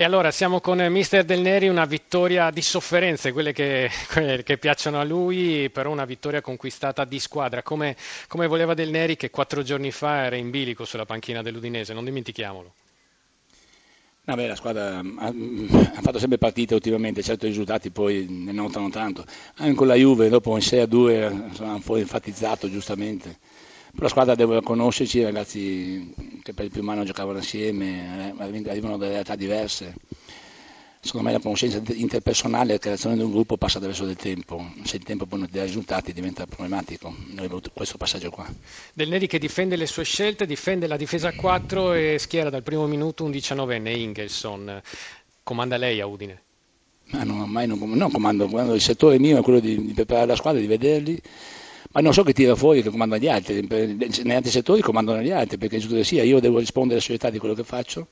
E allora siamo con Mister Del Neri, una vittoria di sofferenze, quelle che, quelle che piacciono a lui, però una vittoria conquistata di squadra, come, come, voleva Del Neri che quattro giorni fa era in bilico sulla panchina dell'Udinese, non dimentichiamolo. No, la squadra ha, ha, fatto sempre partite ultimamente, certo i risultati poi ne notano tanto. Anche con la Juve, dopo in 6 a 2, insomma, un po' enfatizzato giustamente. Però la squadra deve conoscerci, i ragazzi che per il primo anno giocavano assieme, eh, arrivano da realtà diverse. Secondo me la conoscenza interpersonale e la creazione di un gruppo passa attraverso del tempo, se il tempo poi non dà risultati diventa problematico. Noi abbiamo questo passaggio qua. Del Neri che difende le sue scelte, difende la difesa a 4 e schiera dal primo minuto un 19enne, Ingelson. Comanda lei a Udine? Ma no, ormai non, non comando, il settore mio è quello di, di preparare la squadra, di vederli ma non so che tira fuori che comandano gli altri, negli altri settori comandano gli altri, perché giusto che sia, io devo rispondere alla società di quello che faccio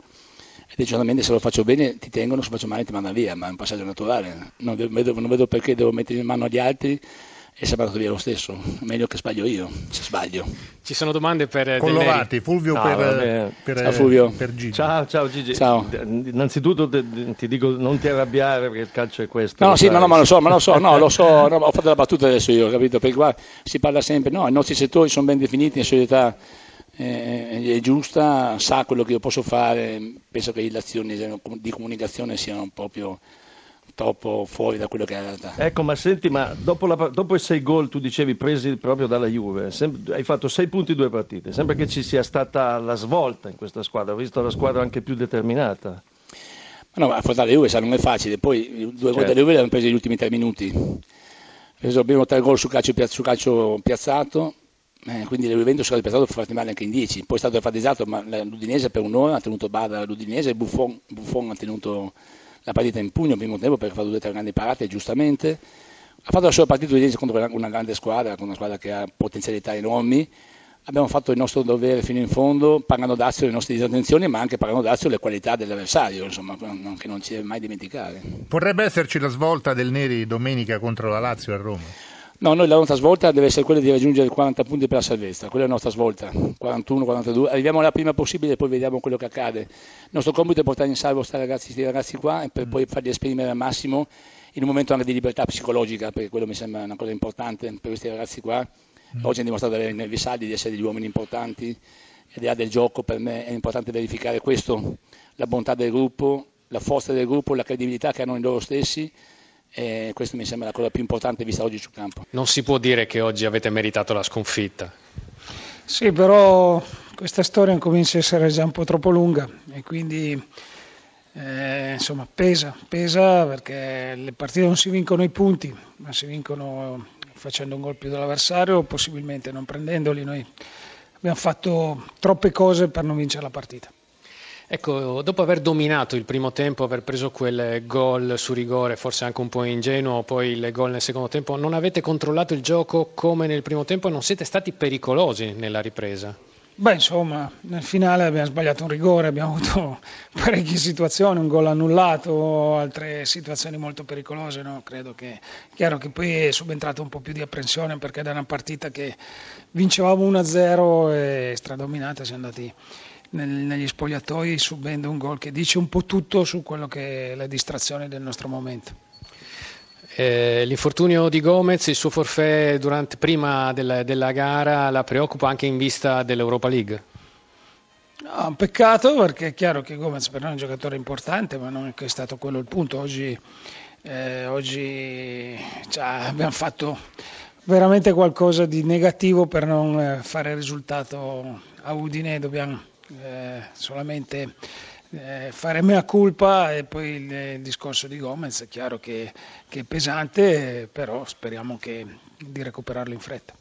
e giornalmente se lo faccio bene ti tengono, se lo faccio male ti mandano via, ma è un passaggio naturale, non vedo, non vedo perché devo mettere in mano agli altri e si è mandato via lo stesso. Meglio che sbaglio io, se sbaglio. Ci sono domande per Collovati, Fulvio no, per, per, ciao, Fulvio. per Gigi. Ciao, ciao Gigi. Ciao. Innanzitutto ti dico non ti arrabbiare perché il calcio è questo. No, sì, no, no, ma lo so, ma lo so, no, lo so, no, ho fatto la battuta adesso io, capito? Perché qua si parla sempre, no, i nostri settori sono ben definiti, la società eh, è giusta, sa quello che io posso fare, penso che le azioni di comunicazione siano proprio troppo fuori da quello che è la realtà. Ecco, ma senti, ma dopo, la, dopo i sei gol, tu dicevi presi proprio dalla Juve, sem- hai fatto sei punti due partite, sembra che ci sia stata la svolta in questa squadra, ho visto la squadra anche più determinata. Ma no, affrontare la Juve sa, non è facile, poi due certo. gol della Juve li hanno presi negli ultimi tre minuti, preso abbiamo tre gol su calcio, su calcio piazzato, eh, quindi la Juventus è stato piazzato fatti male anche in 10, poi è stato enfatizzato, ma l'Udinese per un'ora ha tenuto Bada l'Udinese, Buffon, Buffon ha tenuto la partita in pugno al primo tempo perché ha fatto due o tre grandi parate, giustamente. Ha fatto la sua partita di contro una grande squadra, una squadra che ha potenzialità enormi. Abbiamo fatto il nostro dovere fino in fondo, pagando dazio le nostre disattenzioni, ma anche pagando dazio le qualità dell'avversario, insomma, che non ci deve mai dimenticare. Potrebbe esserci la svolta del Neri domenica contro la Lazio a Roma? No, noi la nostra svolta deve essere quella di raggiungere 40 punti per la salvezza, quella è la nostra svolta, 41, 42, arriviamo la prima possibile e poi vediamo quello che accade. Il nostro compito è portare in salvo questi ragazzi, ragazzi qua e per mm. poi farli esprimere al massimo in un momento anche di libertà psicologica, perché quello mi sembra una cosa importante per questi ragazzi qua. Mm. Oggi hanno dimostrato di avere nervi saldi, di essere degli uomini importanti, è del gioco per me è importante verificare questo, la bontà del gruppo, la forza del gruppo, la credibilità che hanno in loro stessi e questo mi sembra la cosa più importante vista oggi sul campo. Non si può dire che oggi avete meritato la sconfitta. Sì, però questa storia comincia a essere già un po' troppo lunga e quindi eh, insomma pesa, pesa perché le partite non si vincono i punti, ma si vincono facendo un gol più dell'avversario o possibilmente non prendendoli. Noi abbiamo fatto troppe cose per non vincere la partita. Ecco, dopo aver dominato il primo tempo, aver preso quel gol su rigore, forse anche un po' ingenuo, poi il gol nel secondo tempo, non avete controllato il gioco come nel primo tempo e non siete stati pericolosi nella ripresa? Beh, insomma, nel finale abbiamo sbagliato un rigore, abbiamo avuto parecchie situazioni, un gol annullato, altre situazioni molto pericolose. No? Credo che chiaro che poi è subentrata un po' più di apprensione perché da una partita che vincevamo 1-0 e stradominata siamo andati nel, negli spogliatoi subendo un gol che dice un po' tutto su quello che è la distrazione del nostro momento. Eh, l'infortunio di Gomez, il suo forfè durante, prima del, della gara la preoccupa anche in vista dell'Europa League? No, un peccato perché è chiaro che Gomez per noi è un giocatore importante, ma non è stato quello il punto. Oggi, eh, oggi cioè, abbiamo fatto veramente qualcosa di negativo per non eh, fare risultato a Udine, dobbiamo eh, solamente eh, fare mea culpa e poi il, il, discorso di Gomez è chiaro che, che è pesante, però speriamo che, di recuperarlo in fretta.